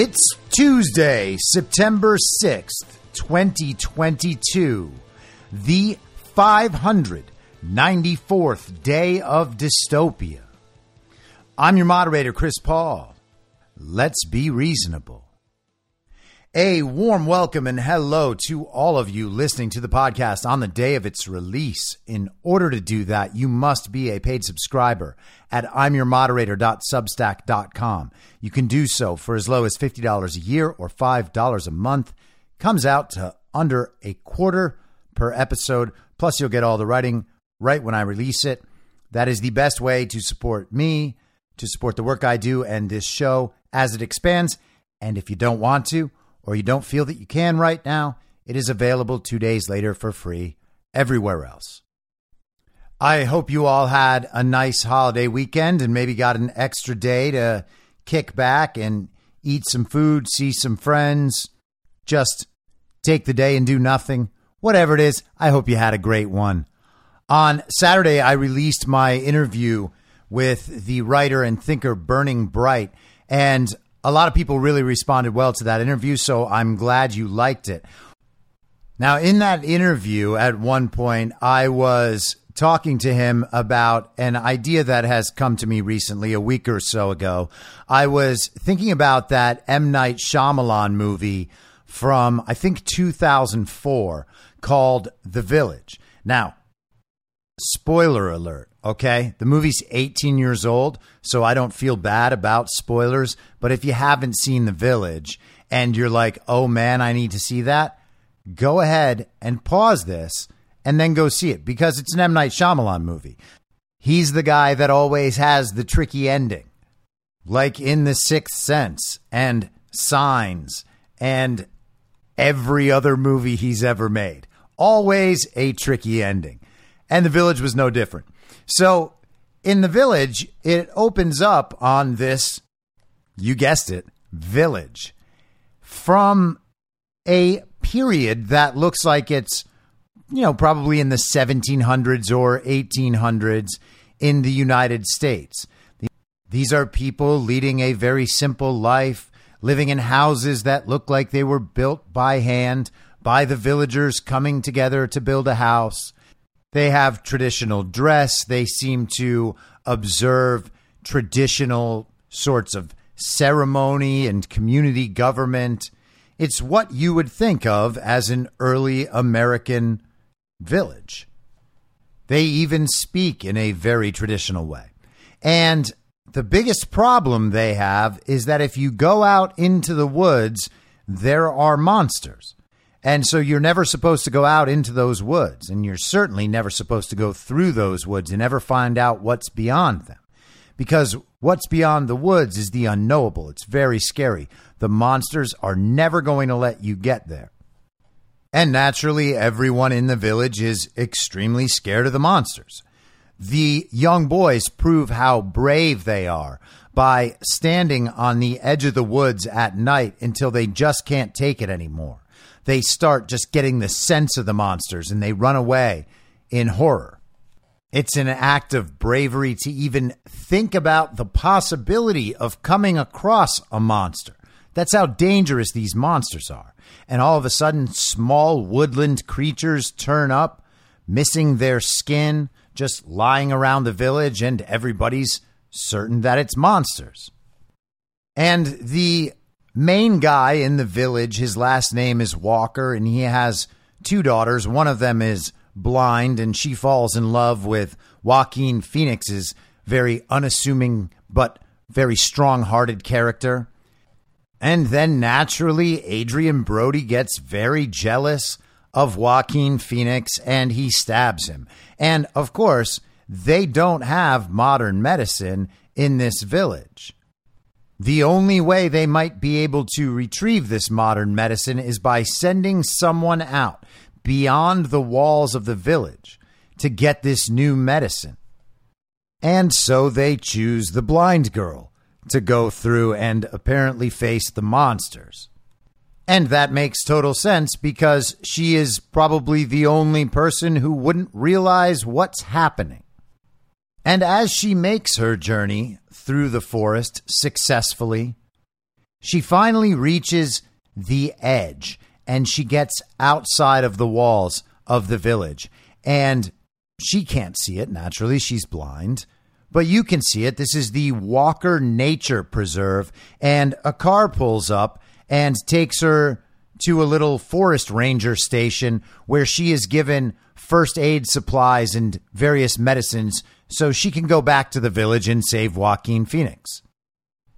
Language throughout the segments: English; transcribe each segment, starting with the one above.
It's Tuesday, September 6th, 2022, the 594th day of dystopia. I'm your moderator, Chris Paul. Let's be reasonable. A warm welcome and hello to all of you listening to the podcast on the day of its release. In order to do that, you must be a paid subscriber at imyourmoderator.substack.com. You can do so for as low as $50 a year or $5 a month. Comes out to under a quarter per episode. Plus, you'll get all the writing right when I release it. That is the best way to support me, to support the work I do and this show as it expands. And if you don't want to, or you don't feel that you can right now, it is available two days later for free everywhere else. I hope you all had a nice holiday weekend and maybe got an extra day to kick back and eat some food, see some friends, just take the day and do nothing. Whatever it is, I hope you had a great one. On Saturday, I released my interview with the writer and thinker Burning Bright, and a lot of people really responded well to that interview, so I'm glad you liked it. Now, in that interview, at one point, I was talking to him about an idea that has come to me recently, a week or so ago. I was thinking about that M. Night Shyamalan movie from, I think, 2004 called The Village. Now, spoiler alert, okay? The movie's 18 years old, so I don't feel bad about spoilers. But if you haven't seen The Village and you're like, oh man, I need to see that, go ahead and pause this and then go see it because it's an M. Night Shyamalan movie. He's the guy that always has the tricky ending, like in The Sixth Sense and Signs and every other movie he's ever made. Always a tricky ending. And The Village was no different. So, in The Village, it opens up on this, you guessed it, village from a period that looks like it's you know, probably in the 1700s or 1800s in the United States. These are people leading a very simple life, living in houses that look like they were built by hand by the villagers coming together to build a house. They have traditional dress. They seem to observe traditional sorts of ceremony and community government. It's what you would think of as an early American village. They even speak in a very traditional way. And the biggest problem they have is that if you go out into the woods, there are monsters. And so you're never supposed to go out into those woods. And you're certainly never supposed to go through those woods and ever find out what's beyond them. Because what's beyond the woods is the unknowable. It's very scary. The monsters are never going to let you get there. And naturally, everyone in the village is extremely scared of the monsters. The young boys prove how brave they are by standing on the edge of the woods at night until they just can't take it anymore. They start just getting the sense of the monsters and they run away in horror. It's an act of bravery to even think about the possibility of coming across a monster. That's how dangerous these monsters are. And all of a sudden, small woodland creatures turn up, missing their skin, just lying around the village, and everybody's certain that it's monsters. And the main guy in the village, his last name is Walker, and he has two daughters. One of them is blind, and she falls in love with Joaquin Phoenix's very unassuming but very strong hearted character. And then naturally, Adrien Brody gets very jealous of Joaquin Phoenix and he stabs him. And of course, they don't have modern medicine in this village. The only way they might be able to retrieve this modern medicine is by sending someone out beyond the walls of the village to get this new medicine. And so they choose the blind girl to go through and apparently face the monsters. And that makes total sense because she is probably the only person who wouldn't realize what's happening. And as she makes her journey through the forest successfully, she finally reaches the edge and she gets outside of the walls of the village. And she can't see it, naturally, she's blind but you can see it. This is the Walker Nature Preserve, and a car pulls up and takes her to a little forest ranger station where she is given first aid supplies and various medicines so she can go back to the village and save Joaquin Phoenix.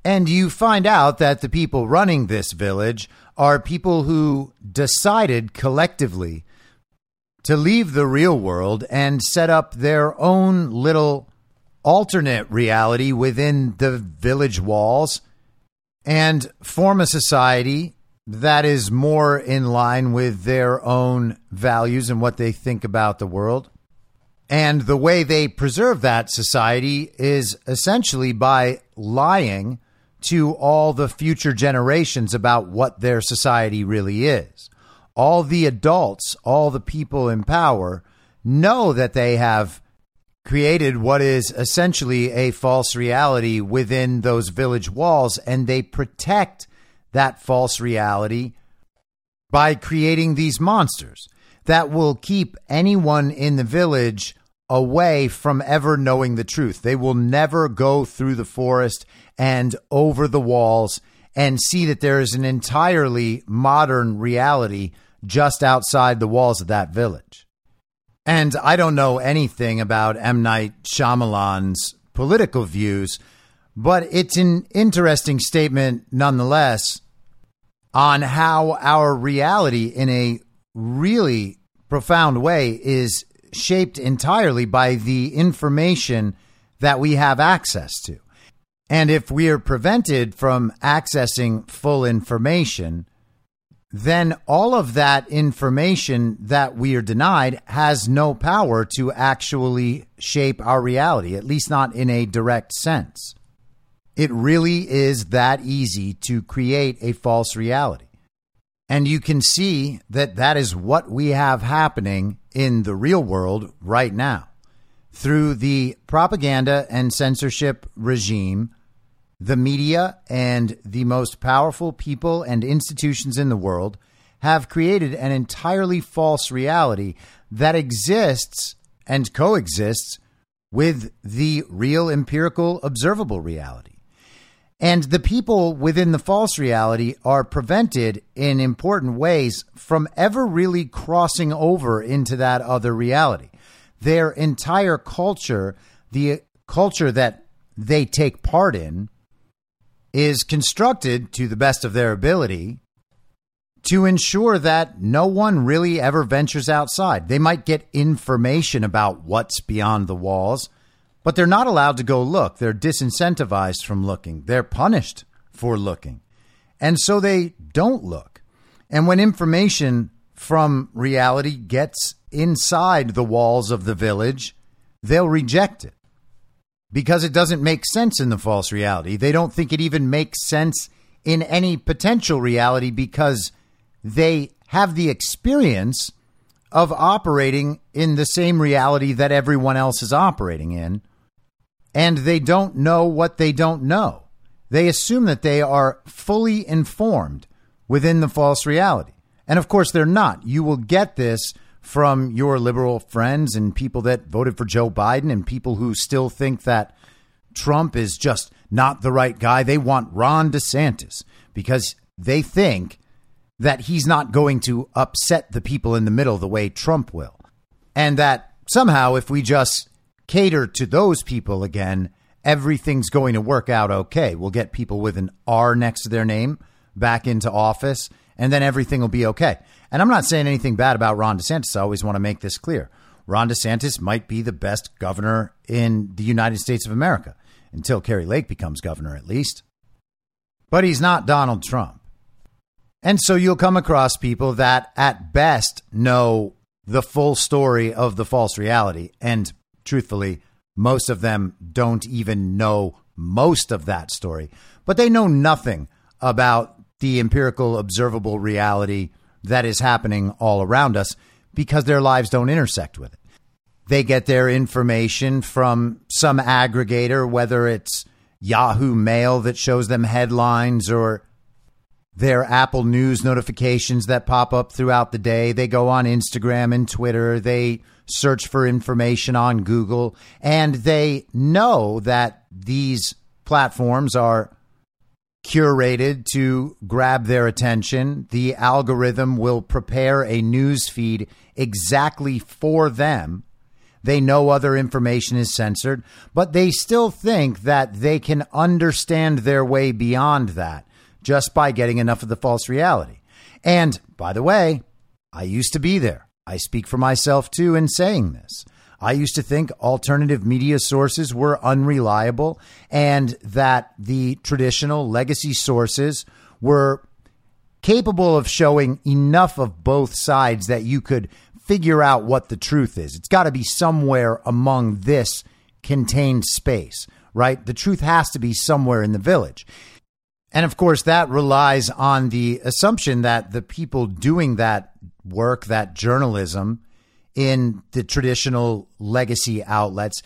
And you find out that the people running this village are people who decided collectively to leave the real world and set up their own little alternate reality within the village walls and form a society that is more in line with their own values and what they think about the world. And the way they preserve that society is essentially by lying to all the future generations about what their society really is. All the adults, all the people in power know that they have created what is essentially a false reality within those village walls, and they protect that false reality by creating these monsters that will keep anyone in the village away from ever knowing the truth. They will never go through the forest and over the walls and see that there is an entirely modern reality just outside the walls of that village. And I don't know anything about M. Night Shyamalan's political views, but it's an interesting statement nonetheless on how our reality, in a really profound way, is shaped entirely by the information that we have access to. And if we are prevented from accessing full information, then all of that information that we are denied has no power to actually shape our reality, at least not in a direct sense. It really is that easy to create a false reality. And you can see that that is what we have happening in the real world right now. Through the propaganda and censorship regime, the media and the most powerful people and institutions in the world have created an entirely false reality that exists and coexists with the real empirical observable reality. And the people within the false reality are prevented in important ways from ever really crossing over into that other reality. Their entire culture, the culture that they take part in, is constructed to the best of their ability to ensure that no one really ever ventures outside. They might get information about what's beyond the walls, but they're not allowed to go look. They're disincentivized from looking, they're punished for looking. And so they don't look. And when information from reality gets inside the walls of the village, they'll reject it because it doesn't make sense in the false reality. They don't think it even makes sense in any potential reality because they have the experience of operating in the same reality that everyone else is operating in, and they don't know what they don't know. They assume that they are fully informed within the false reality. And of course, they're not. You will get this from your liberal friends and people that voted for Joe Biden and people who still think that Trump is just not the right guy. They want Ron DeSantis because they think that he's not going to upset the people in the middle the way Trump will. And that somehow, if we just cater to those people again, everything's going to work out okay. We'll get people with an R next to their name back into office, and then everything will be okay. And I'm not saying anything bad about Ron DeSantis. I always want to make this clear. Ron DeSantis might be the best governor in the United States of America until Kari Lake becomes governor, at least. But he's not Donald Trump. And so you'll come across people that at best know the full story of the false reality. And truthfully, most of them don't even know most of that story, but they know nothing about the empirical, observable reality that is happening all around us because their lives don't intersect with it. They get their information from some aggregator, whether it's Yahoo Mail that shows them headlines or their Apple News notifications that pop up throughout the day. They go on Instagram and Twitter. They search for information on Google and they know that these platforms are curated to grab their attention. The algorithm will prepare a news feed exactly for them. They know other information is censored, but they still think that they can understand their way beyond that just by getting enough of the false reality. And by the way, I used to be there. I speak for myself too in saying this. I used to think alternative media sources were unreliable and that the traditional legacy sources were capable of showing enough of both sides that you could figure out what the truth is. It's got to be somewhere among this contained space, right? The truth has to be somewhere in the village. And of course, that relies on the assumption that the people doing that work, that journalism, in the traditional legacy outlets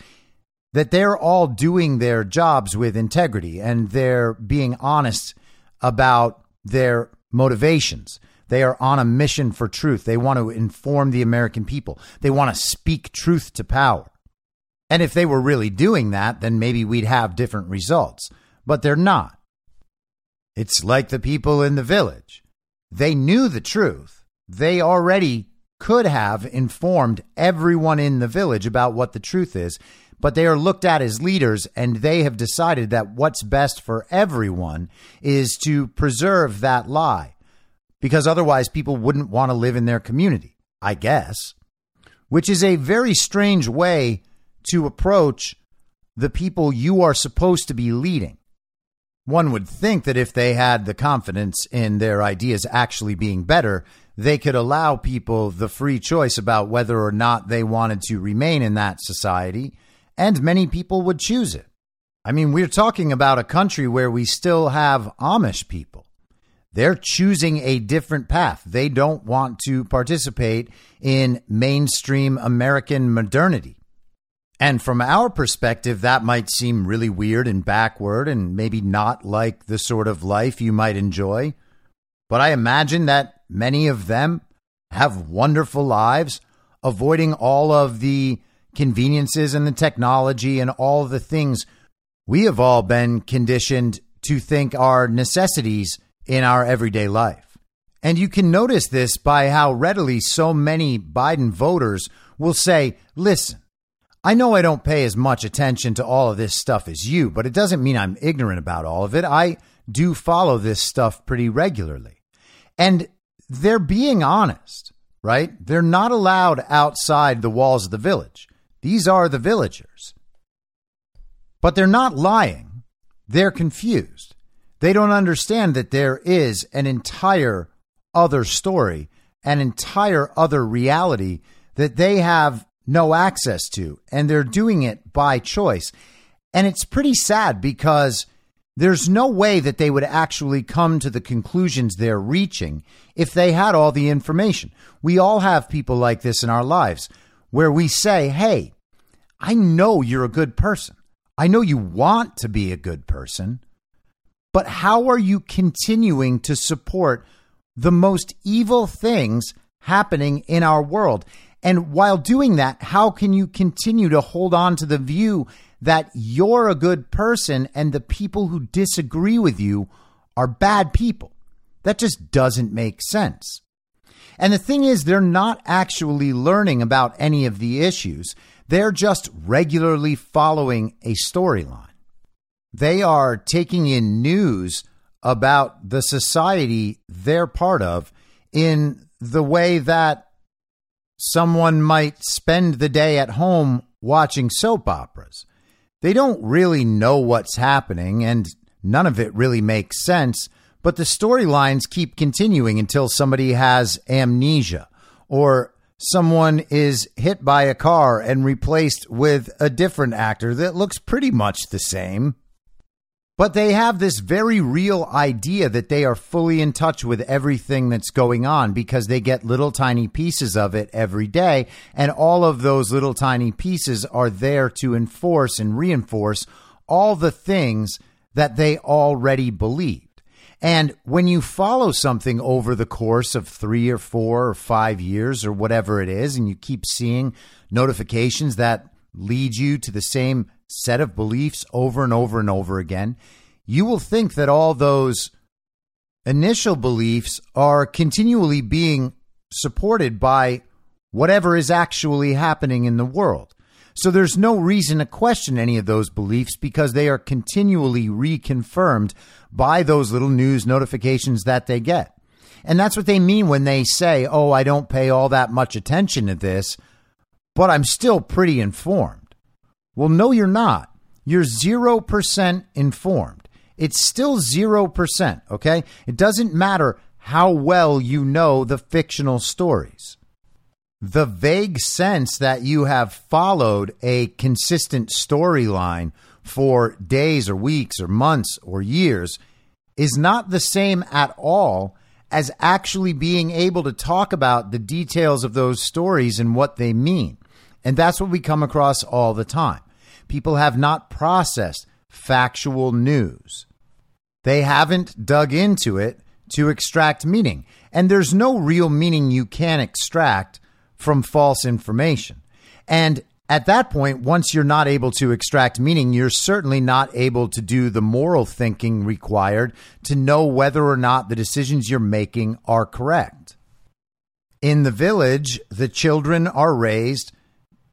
that they're all doing their jobs with integrity and they're being honest about their motivations. They are on a mission for truth. They want to inform the American people. They want to speak truth to power. And if they were really doing that, then maybe we'd have different results. But they're not. It's like the people in the village. They knew the truth. They already could have informed everyone in the village about what the truth is, but they are looked at as leaders and they have decided that what's best for everyone is to preserve that lie because otherwise people wouldn't want to live in their community, I guess, which is a very strange way to approach the people you are supposed to be leading. One would think that if they had the confidence in their ideas actually being better, they could allow people the free choice about whether or not they wanted to remain in that society, and many people would choose it. I mean, we're talking about a country where we still have Amish people. they're choosing a different path. They don't want to participate in mainstream American modernity. And from our perspective, that might seem really weird and backward and maybe not like the sort of life you might enjoy. But I imagine that many of them have wonderful lives, avoiding all of the conveniences and the technology and all the things we have all been conditioned to think are necessities in our everyday life. And you can notice this by how readily so many Biden voters will say, listen, I know I don't pay as much attention to all of this stuff as you, but it doesn't mean I'm ignorant about all of it. I do follow this stuff pretty regularly. And they're being honest, right? They're not allowed outside the walls of the village. These are the villagers. But they're not lying. They're confused. They don't understand that there is an entire other story, an entire other reality that they have no access to, and they're doing it by choice. And it's pretty sad because there's no way that they would actually come to the conclusions they're reaching if they had all the information. We all have people like this in our lives where we say, Hey, I know you're a good person. I know you want to be a good person, but how are you continuing to support the most evil things happening in our world? And while doing that, how can you continue to hold on to the view that you're a good person and the people who disagree with you are bad people. That just doesn't make sense. And the thing is, they're not actually learning about any of the issues. They're just regularly following a storyline. They are taking in news about the society they're part of in the way that someone might spend the day at home watching soap operas. They don't really know what's happening, and none of it really makes sense. But the storylines keep continuing until somebody has amnesia or someone is hit by a car and replaced with a different actor that looks pretty much the same. But they have this very real idea that they are fully in touch with everything that's going on because they get little tiny pieces of it every day. And all of those little tiny pieces are there to enforce and reinforce all the things that they already believed. And when you follow something over the course of three or four or five years or whatever it is, and you keep seeing notifications that lead you to the same set of beliefs over and over and over again, you will think that all those initial beliefs are continually being supported by whatever is actually happening in the world. So there's no reason to question any of those beliefs because they are continually reconfirmed by those little news notifications that they get. And that's what they mean when they say, oh, I don't pay all that much attention to this, but I'm still pretty informed. Well, no, you're not. You're 0% informed. It's still 0%, okay? It doesn't matter how well you know the fictional stories. The vague sense that you have followed a consistent storyline for days or weeks or months or years is not the same at all as actually being able to talk about the details of those stories and what they mean. And that's what we come across all the time. People have not processed factual news. They haven't dug into it to extract meaning. And there's no real meaning you can extract from false information. And at that point, once you're not able to extract meaning, you're certainly not able to do the moral thinking required to know whether or not the decisions you're making are correct. In the village, the children are raised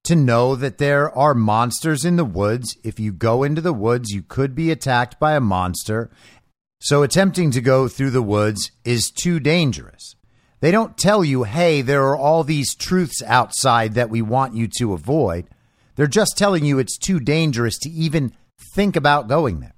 to know that there are monsters in the woods. If you go into the woods, you could be attacked by a monster. So attempting to go through the woods is too dangerous. They don't tell you, hey, there are all these truths outside that we want you to avoid. They're just telling you it's too dangerous to even think about going there.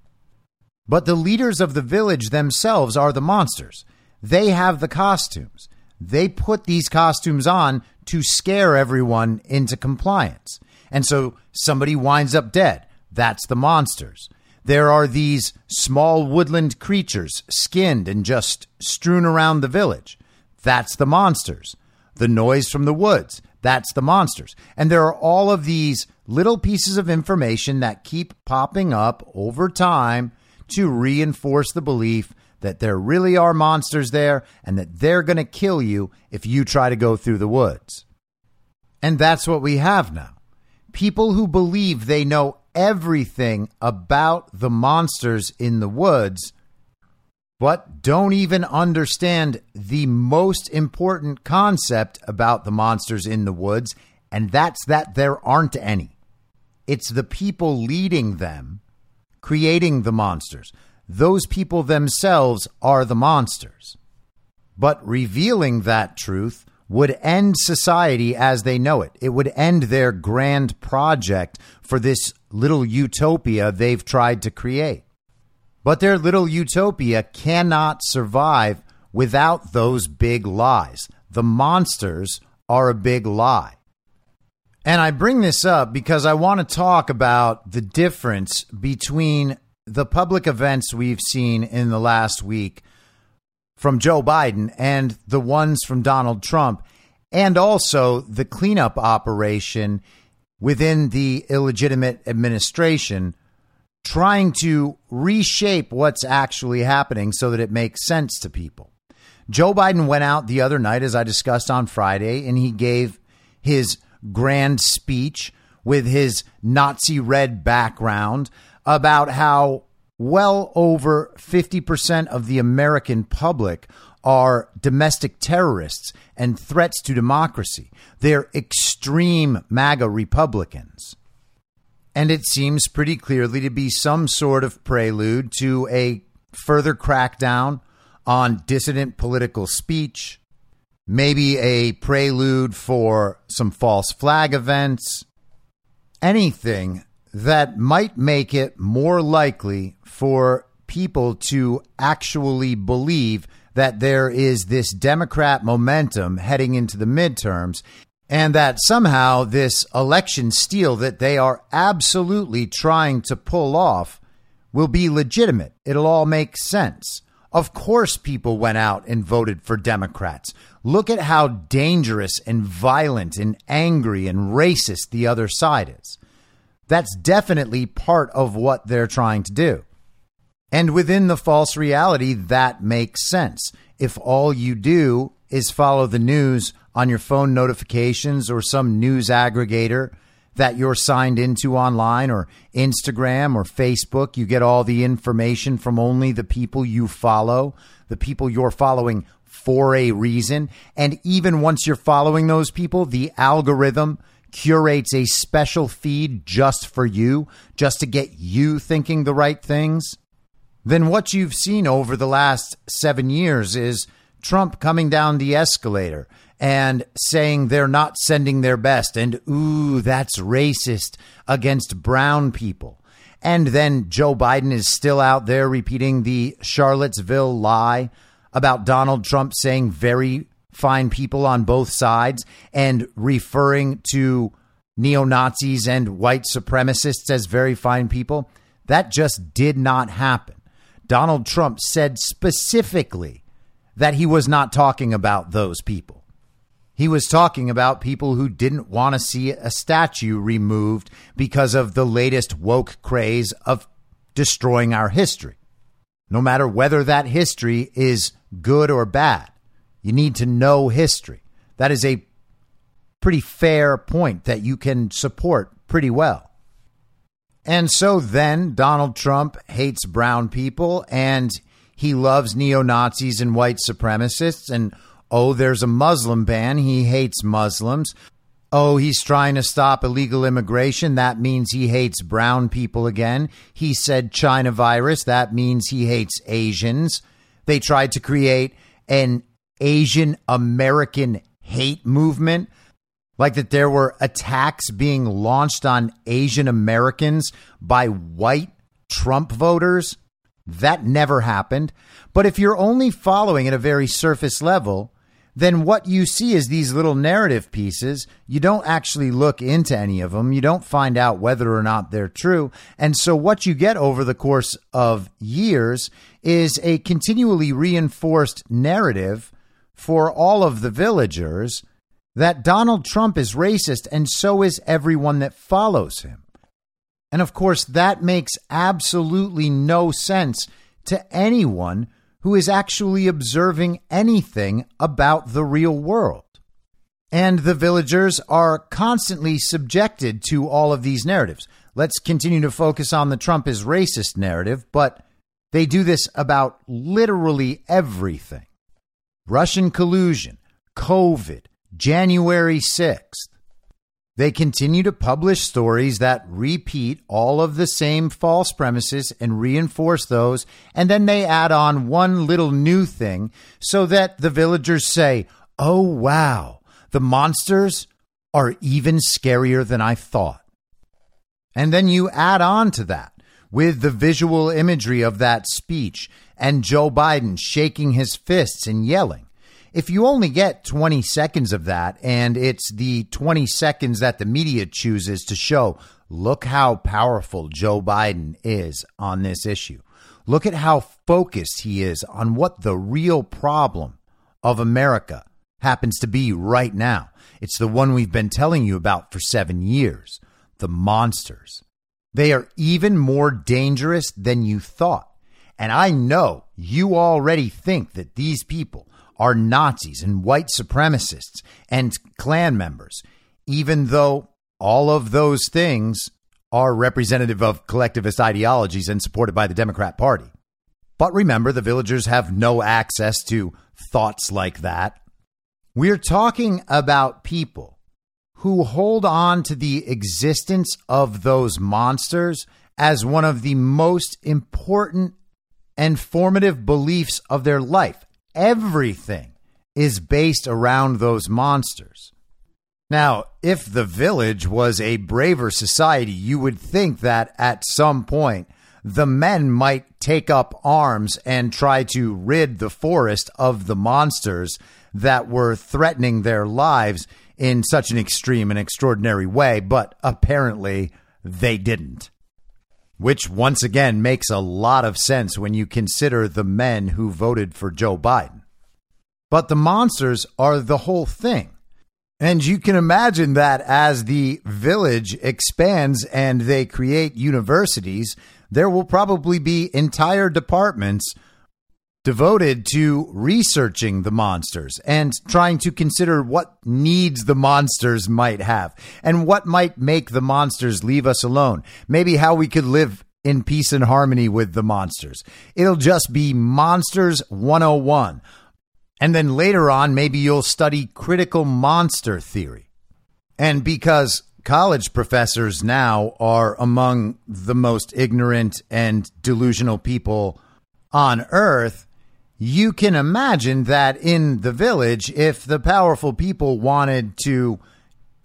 But the leaders of the village themselves are the monsters. They have the costumes. They put these costumes on to scare everyone into compliance. And so somebody winds up dead. That's the monsters. There are these small woodland creatures, skinned and just strewn around the village. That's the monsters. The noise from the woods. That's the monsters. And there are all of these little pieces of information that keep popping up over time to reinforce the belief that there really are monsters there and that they're going to kill you if you try to go through the woods. And that's what we have now. People who believe they know everything about the monsters in the woods, but don't even understand the most important concept about the monsters in the woods, and that's that there aren't any. It's the people leading them, creating the monsters. Those people themselves are the monsters. But revealing that truth would end society as they know it. It would end their grand project for this little utopia they've tried to create. But their little utopia cannot survive without those big lies. The monsters are a big lie. And I bring this up because I want to talk about the difference between the public events we've seen in the last week from Joe Biden and the ones from Donald Trump, and also the cleanup operation within the illegitimate administration, trying to reshape what's actually happening so that it makes sense to people. Joe Biden went out the other night, as I discussed on Friday, and he gave his grand speech with his Nazi red background about how well over 50% of the American public are domestic terrorists and threats to democracy. They're extreme MAGA Republicans. And it seems pretty clearly to be some sort of prelude to a further crackdown on dissident political speech, maybe a prelude for some false flag events, anything that might make it more likely for people to actually believe that there is this Democrat momentum heading into the midterms and that somehow this election steal that they are absolutely trying to pull off will be legitimate. It'll all make sense. Of course, people went out and voted for Democrats. Look at how dangerous and violent and angry and racist the other side is. That's definitely part of what they're trying to do. And within the false reality, that makes sense. If all you do is follow the news on your phone notifications or some news aggregator that you're signed into online or Instagram or Facebook, you get all the information from only the people you follow, the people you're following for a reason. And even once you're following those people, the algorithm curates a special feed just for you, just to get you thinking the right things, then what you've seen over the last seven years is Trump coming down the escalator and saying they're not sending their best, and ooh, that's racist against brown people. And then Joe Biden is still out there repeating the Charlottesville lie about Donald Trump saying very fine people on both sides and referring to neo Nazis and white supremacists as very fine people. That just did not happen. Donald Trump said specifically that he was not talking about those people. He was talking about people who didn't want to see a statue removed because of the latest woke craze of destroying our history. No matter whether that history is good or bad, you need to know history. That is a pretty fair point that you can support pretty well. And so then Donald Trump hates brown people and he loves neo Nazis and white supremacists. And oh, there's a Muslim ban. He hates Muslims. Oh, he's trying to stop illegal immigration. That means he hates brown people again. He said China virus. That means he hates Asians. They tried to create an Asian American hate movement, like that there were attacks being launched on Asian Americans by white Trump voters. That never happened. But if you're only following at a very surface level, then what you see is these little narrative pieces. You don't actually look into any of them. You don't find out whether or not they're true. And so what you get over the course of years is a continually reinforced narrative for all of the villagers that Donald Trump is racist and so is everyone that follows him. And of course, that makes absolutely no sense to anyone who is actually observing anything about the real world. And the villagers are constantly subjected to all of these narratives. Let's continue to focus on the Trump is racist narrative, but they do this about literally everything Russian collusion, COVID, January 6th. They continue to publish stories that repeat all of the same false premises and reinforce those, and then they add on one little new thing so that the villagers say, Oh, wow, the monsters are even scarier than I thought. And then you add on to that with the visual imagery of that speech and Joe Biden shaking his fists and yelling if you only get 20 seconds of that, and it's the 20 seconds that the media chooses to show, look how powerful Joe Biden is on this issue. Look at how focused he is on what the real problem of America happens to be right now. It's the one we've been telling you about for seven years the monsters. They are even more dangerous than you thought. And I know you already think that these people are Nazis and white supremacists and Klan members, even though all of those things are representative of collectivist ideologies and supported by the Democrat Party. But remember, the villagers have no access to thoughts like that. We're talking about people who hold on to the existence of those monsters as one of the most important and formative beliefs of their life everything is based around those monsters. Now, if the village was a braver society, you would think that at some point the men might take up arms and try to rid the forest of the monsters that were threatening their lives in such an extreme and extraordinary way, but apparently they didn't which once again makes a lot of sense when you consider the men who voted for Joe Biden. But the monsters are the whole thing. And you can imagine that as the village expands and they create universities, there will probably be entire departments devoted to researching the monsters and trying to consider what needs the monsters might have and what might make the monsters leave us alone. Maybe how we could live in peace and harmony with the monsters. It'll just be Monsters 101. And then later on, maybe you'll study critical monster theory. And because college professors now are among the most ignorant and delusional people on earth, you can imagine that in the village, if the powerful people wanted to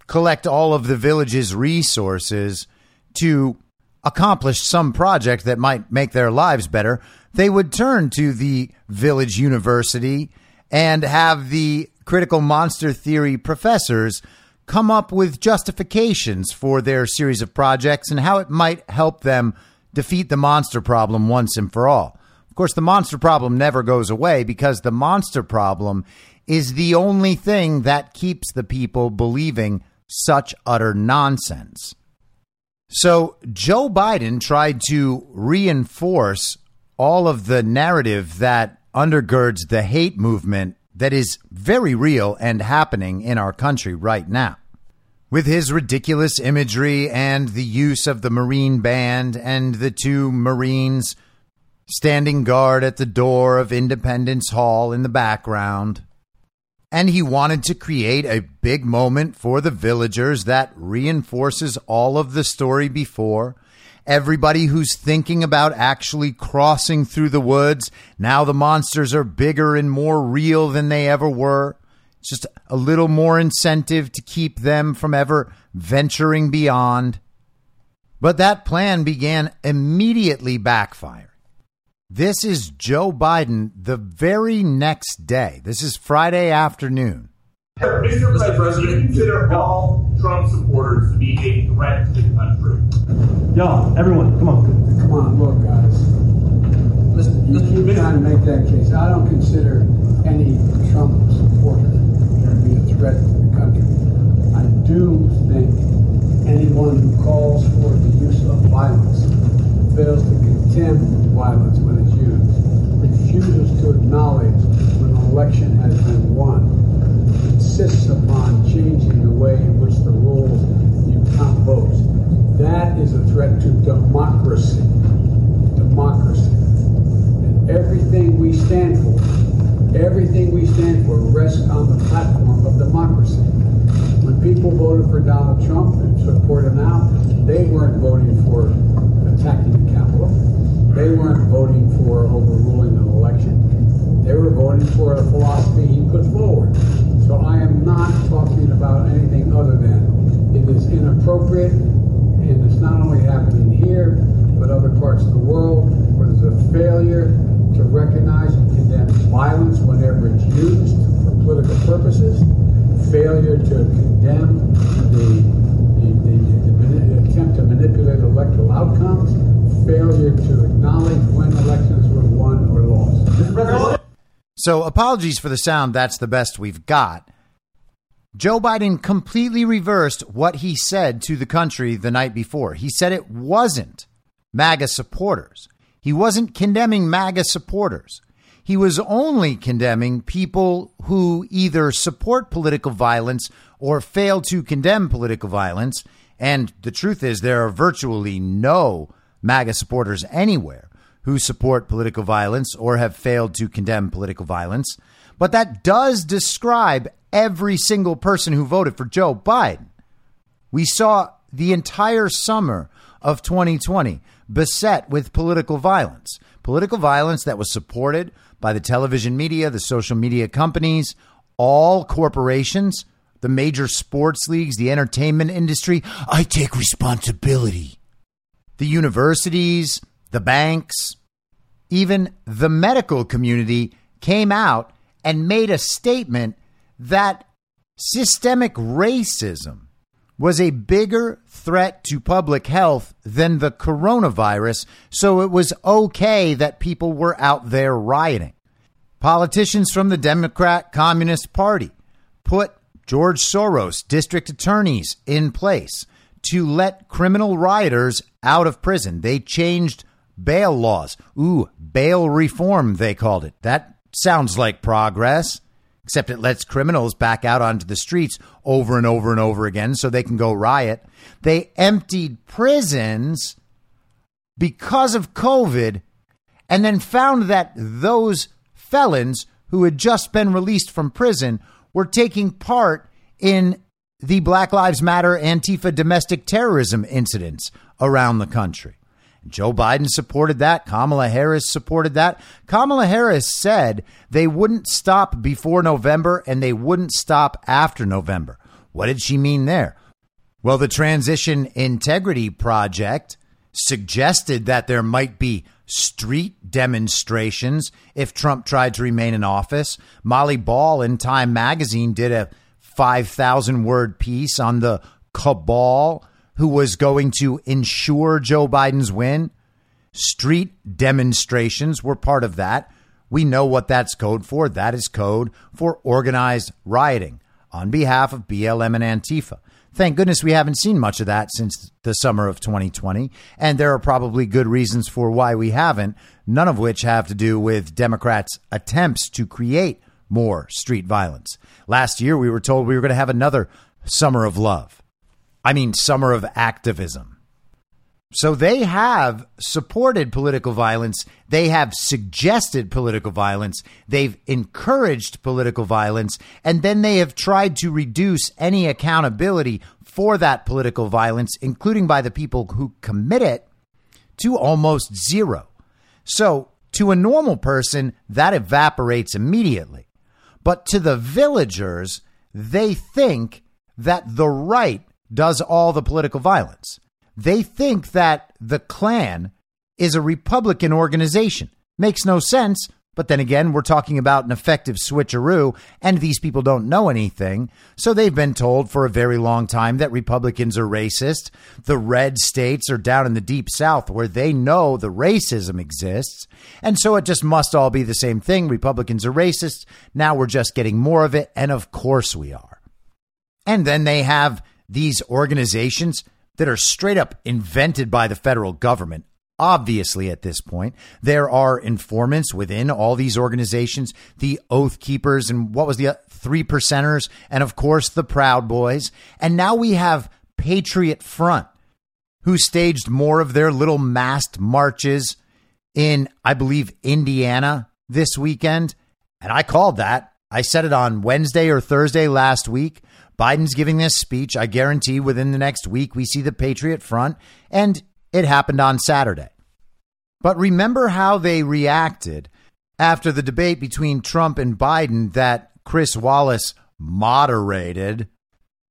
collect all of the village's resources to accomplish some project that might make their lives better, they would turn to the village university and have the critical monster theory professors come up with justifications for their series of projects and how it might help them defeat the monster problem once and for all. Course, the monster problem never goes away because the monster problem is the only thing that keeps the people believing such utter nonsense. So, Joe Biden tried to reinforce all of the narrative that undergirds the hate movement that is very real and happening in our country right now. With his ridiculous imagery and the use of the Marine Band and the two Marines standing guard at the door of Independence Hall in the background. And he wanted to create a big moment for the villagers that reinforces all of the story before. Everybody who's thinking about actually crossing through the woods, now the monsters are bigger and more real than they ever were. It's just a little more incentive to keep them from ever venturing beyond. But that plan began immediately backfire This is Joe Biden the very next day. This is Friday afternoon. Mr. Mr. President, consider all Trump supporters to be a threat to the country? Y'all, everyone, come on. Come on, look, guys. Listen, you keep trying to make that case. I don't consider any Trump supporter to be a threat to the country. I do think anyone who calls for the use of violence, fails to condemn violence when it's used, refuses to acknowledge when an election has been won, insists upon changing the way in which the rules you count votes. That is a threat to democracy. Democracy. And everything we stand for, everything we stand for rests on the platform of democracy. When people voted for Donald Trump and support him now, they weren't voting for attacking the Capitol. They weren't voting for overruling an election. They were voting for a philosophy he put forward. So I am not talking about anything other than it is inappropriate, and it's not only happening here, but other parts of the world where there's a failure recognize and condemn violence whenever it's used for political purposes, failure to condemn the, the, the, the attempt to manipulate electoral outcomes, failure to acknowledge when elections were won or lost. So, apologies for the sound. That's the best we've got. Joe Biden completely reversed what he said to the country the night before. He said it wasn't MAGA supporters. He wasn't condemning MAGA supporters. He was only condemning people who either support political violence or fail to condemn political violence. And the truth is, there are virtually no MAGA supporters anywhere who support political violence or have failed to condemn political violence. But that does describe every single person who voted for Joe Biden. We saw the entire summer of 2020 beset with political violence, political violence that was supported by the television media, the social media companies, all corporations, the major sports leagues, the entertainment industry. I take responsibility. The universities, the banks, even the medical community came out and made a statement that systemic racism was a bigger threat to public health than the coronavirus, so it was okay that people were out there rioting. Politicians from the Democrat Communist Party put George Soros district attorneys in place to let criminal rioters out of prison. They changed bail laws. Ooh, bail reform, they called it. That sounds like progress, except it lets criminals back out onto the streets over and over and over again so they can go riot. They emptied prisons because of COVID and then found that those felons who had just been released from prison were taking part in the Black Lives Matter Antifa domestic terrorism incidents around the country. Joe Biden supported that. Kamala Harris supported that. Kamala Harris said they wouldn't stop before November and they wouldn't stop after November. What did she mean there? Well, the Transition Integrity Project suggested that there might be street demonstrations if Trump tried to remain in office. Molly Ball in Time magazine did a 5,000 word piece on the cabal who was going to ensure Joe Biden's win. Street demonstrations were part of that. We know what that's code for. That is code for organized rioting on behalf of BLM and Antifa. Thank goodness we haven't seen much of that since the summer of 2020. And there are probably good reasons for why we haven't, none of which have to do with Democrats' attempts to create more street violence. Last year, we were told we were going to have another summer of love. I mean, summer of activism. So they have supported political violence. They have suggested political violence. They've encouraged political violence. And then they have tried to reduce any accountability for that political violence, including by the people who commit it, to almost zero. So to a normal person, that evaporates immediately. But to the villagers, they think that the right does all the political violence. They think that the Klan is a Republican organization. Makes no sense. But then again, we're talking about an effective switcheroo, and these people don't know anything. So they've been told for a very long time that Republicans are racist. The red states are down in the deep south where they know the racism exists. And so it just must all be the same thing. Republicans are racist. Now we're just getting more of it. And of course we are. And then they have these organizations that are straight up invented by the federal government. Obviously, at this point, there are informants within all these organizations, the Oath Keepers, and what was the uh, three percenters, and of course, the Proud Boys. And now we have Patriot Front, who staged more of their little masked marches in, I believe, Indiana this weekend. And I called that. I said it on Wednesday or Thursday last week. Biden's giving this speech. I guarantee within the next week we see the Patriot Front. And it happened on Saturday. But remember how they reacted after the debate between Trump and Biden that Chris Wallace moderated,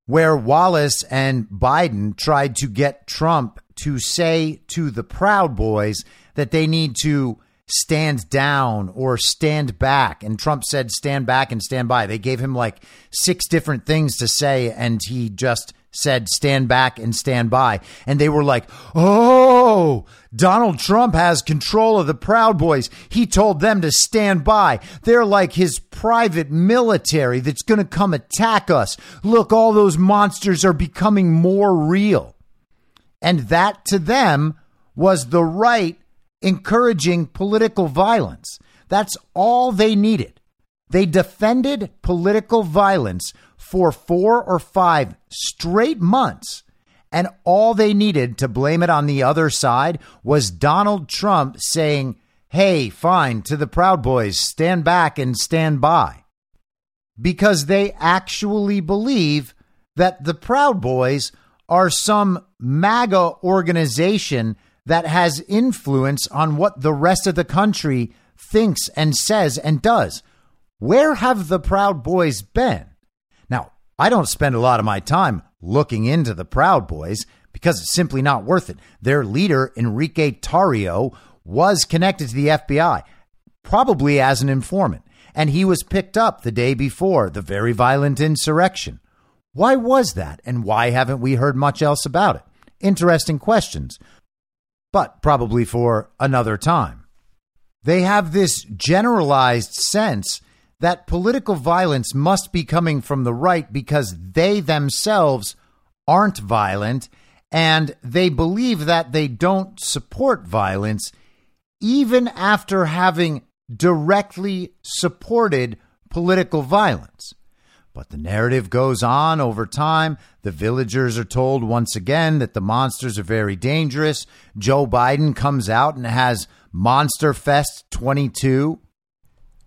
where Wallace and Biden tried to get Trump to say to the Proud Boys that they need to stand down or stand back. And Trump said, stand back and stand by. They gave him like six different things to say, and he just said, stand back and stand by. And they were like, oh, Donald Trump has control of the Proud Boys. He told them to stand by. They're like his private military that's going to come attack us. Look, all those monsters are becoming more real. And that to them was the right encouraging political violence. That's all they needed. They defended political violence for four or five straight months. And all they needed to blame it on the other side was Donald Trump saying, Hey, fine, to the Proud Boys, stand back and stand by. Because they actually believe that the Proud Boys are some MAGA organization that has influence on what the rest of the country thinks and says and does. Where have the Proud Boys been? Now, I don't spend a lot of my time looking into the Proud Boys because it's simply not worth it. Their leader, Enrique Tarrio, was connected to the FBI, probably as an informant, and he was picked up the day before the very violent insurrection. Why was that, and why haven't we heard much else about it? Interesting questions, but probably for another time. They have this generalized sense that political violence must be coming from the right because they themselves aren't violent and they believe that they don't support violence even after having directly supported political violence. But the narrative goes on over time. The villagers are told once again that the monsters are very dangerous. Joe Biden comes out and has Monster Fest 22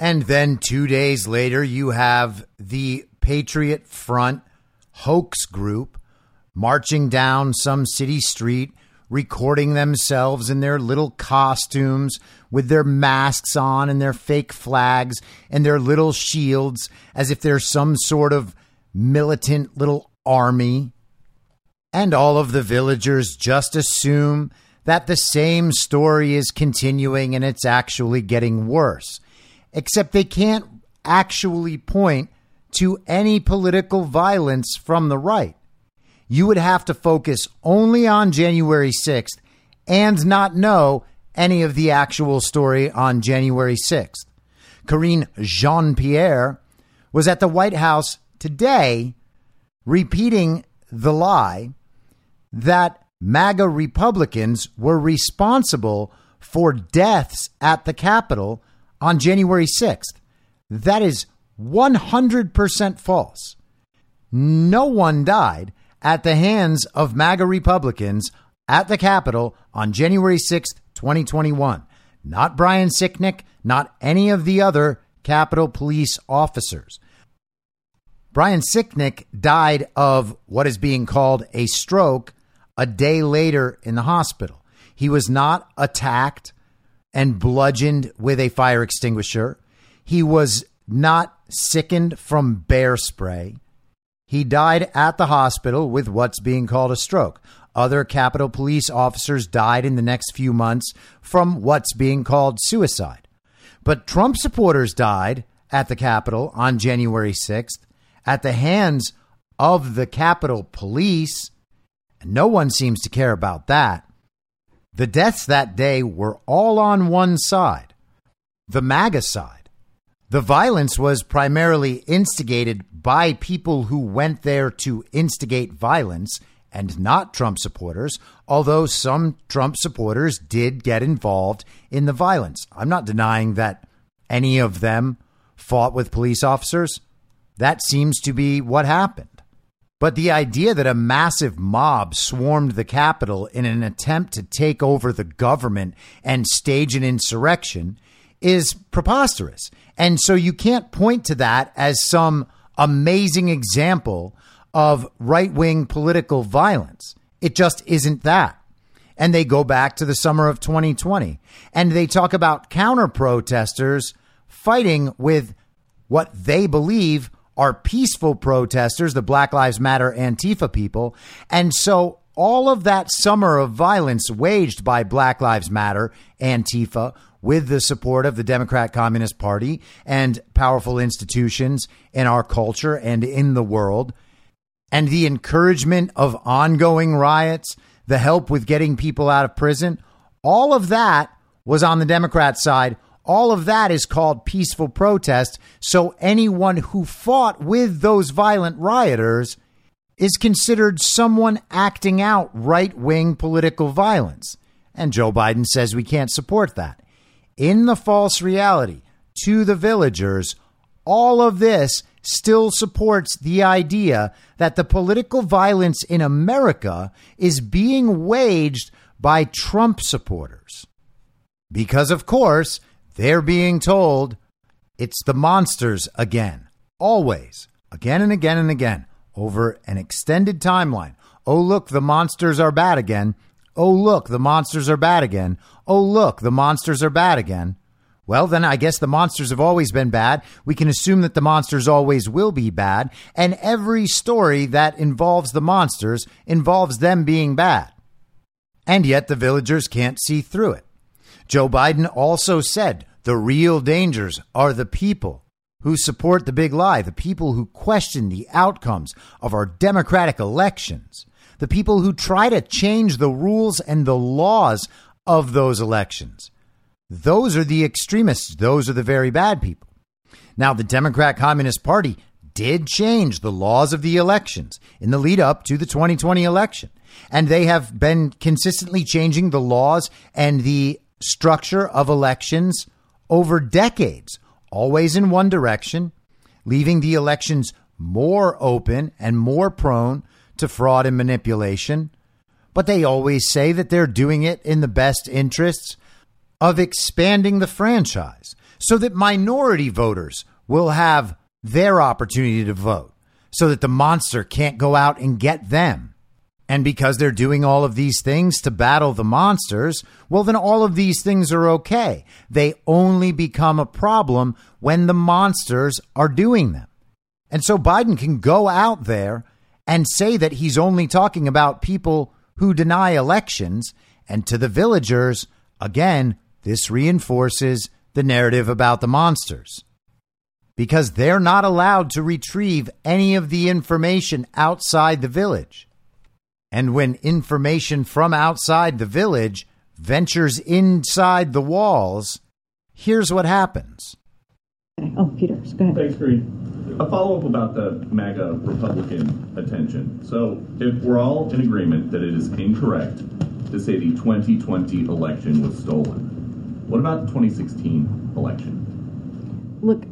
and then two days later, you have the Patriot Front hoax group marching down some city street, recording themselves in their little costumes with their masks on and their fake flags and their little shields as if they're some sort of militant little army. And all of the villagers just assume that the same story is continuing and it's actually getting worse except they can't actually point to any political violence from the right. You would have to focus only on January 6th and not know any of the actual story on January 6th. Karine Jean Pierre was at the White House today repeating the lie that MAGA Republicans were responsible for deaths at the Capitol on January 6th. That is 100% false. No one died at the hands of MAGA Republicans at the Capitol on January 6th, 2021. Not Brian Sicknick, not any of the other Capitol Police officers. Brian Sicknick died of what is being called a stroke a day later in the hospital. He was not attacked and bludgeoned with a fire extinguisher. He was not sickened from bear spray. He died at the hospital with what's being called a stroke. Other Capitol Police officers died in the next few months from what's being called suicide. But Trump supporters died at the Capitol on January 6th at the hands of the Capitol Police. And no one seems to care about that. The deaths that day were all on one side, the MAGA side. The violence was primarily instigated by people who went there to instigate violence and not Trump supporters, although some Trump supporters did get involved in the violence. I'm not denying that any of them fought with police officers. That seems to be what happened. But the idea that a massive mob swarmed the Capitol in an attempt to take over the government and stage an insurrection is preposterous. And so you can't point to that as some amazing example of right wing political violence. It just isn't that. And they go back to the summer of 2020 and they talk about counter protesters fighting with what they believe are peaceful protesters, the Black Lives Matter Antifa people. And so all of that summer of violence waged by Black Lives Matter, Antifa, with the support of the Democrat Communist Party and powerful institutions in our culture and in the world, and the encouragement of ongoing riots, the help with getting people out of prison, all of that was on the Democrat side all of that is called peaceful protest. So anyone who fought with those violent rioters is considered someone acting out right wing political violence. And Joe Biden says we can't support that. In the false reality, to the villagers, all of this still supports the idea that the political violence in America is being waged by Trump supporters. Because, of course, they're being told it's the monsters again, always, again and again and again, over an extended timeline. Oh, look, the monsters are bad again. Oh, look, the monsters are bad again. Oh, look, the monsters are bad again. Well, then I guess the monsters have always been bad. We can assume that the monsters always will be bad. And every story that involves the monsters involves them being bad. And yet the villagers can't see through it. Joe Biden also said the real dangers are the people who support the big lie, the people who question the outcomes of our democratic elections, the people who try to change the rules and the laws of those elections. Those are the extremists. Those are the very bad people. Now, the Democrat Communist Party did change the laws of the elections in the lead up to the 2020 election. And they have been consistently changing the laws and the structure of elections over decades, always in one direction, leaving the elections more open and more prone to fraud and manipulation. But they always say that they're doing it in the best interests of expanding the franchise so that minority voters will have their opportunity to vote, so that the monster can't go out and get them. And because they're doing all of these things to battle the monsters, well, then all of these things are okay. They only become a problem when the monsters are doing them. And so Biden can go out there and say that he's only talking about people who deny elections. And to the villagers, again, this reinforces the narrative about the monsters because they're not allowed to retrieve any of the information outside the village. And when information from outside the village ventures inside the walls, here's what happens. Oh, Peter, go ahead. Thanks, Karine. A follow up about the MAGA Republican attention. So, if we're all in agreement that it is incorrect to say the 2020 election was stolen, what about the 2016 election? Look,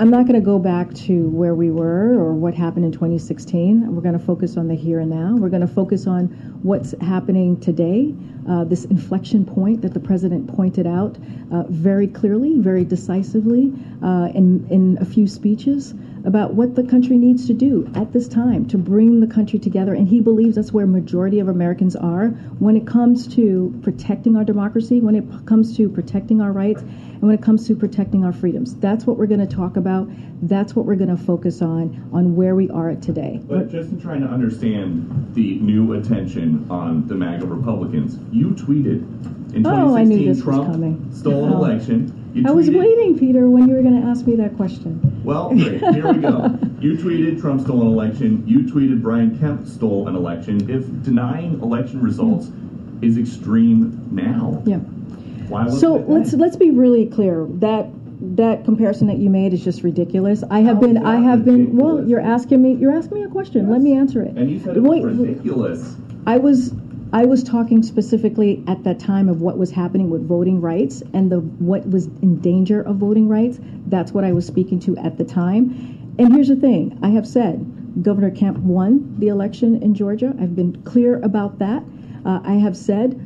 I'm not going to go back to where we were or what happened in 2016. We're going to focus on the here and now. We're going to focus on what's happening today, uh, this inflection point that the president pointed out uh, very clearly, very decisively uh, in, in a few speeches. About what the country needs to do at this time to bring the country together. And he believes that's where majority of Americans are when it comes to protecting our democracy, when it comes to protecting our rights, and when it comes to protecting our freedoms. That's what we're going to talk about. That's what we're going to focus on, on where we are today. But just in trying to understand the new attention on the MAGA Republicans, you tweeted in 2016 oh, I knew this Trump stole an election. You I was tweeted- waiting, Peter, when you were going to ask me that question. Well, great. Here we go. You tweeted Trump stole an election. You tweeted Brian Kemp stole an election. If denying election results is extreme now, Yeah. why was So it then? let's let's be really clear that that comparison that you made is just ridiculous. I have How been is I that have been well. ridiculous? You're asking me you're asking me a question. Let me answer it. And you said it was Wait, ridiculous. I was I was talking specifically at that time of what was happening with voting rights and the what was in danger of voting rights. That's what I was speaking to at the time. And here's the thing: I have said Governor Kemp won the election in Georgia. I've been clear about that. Uh, I have said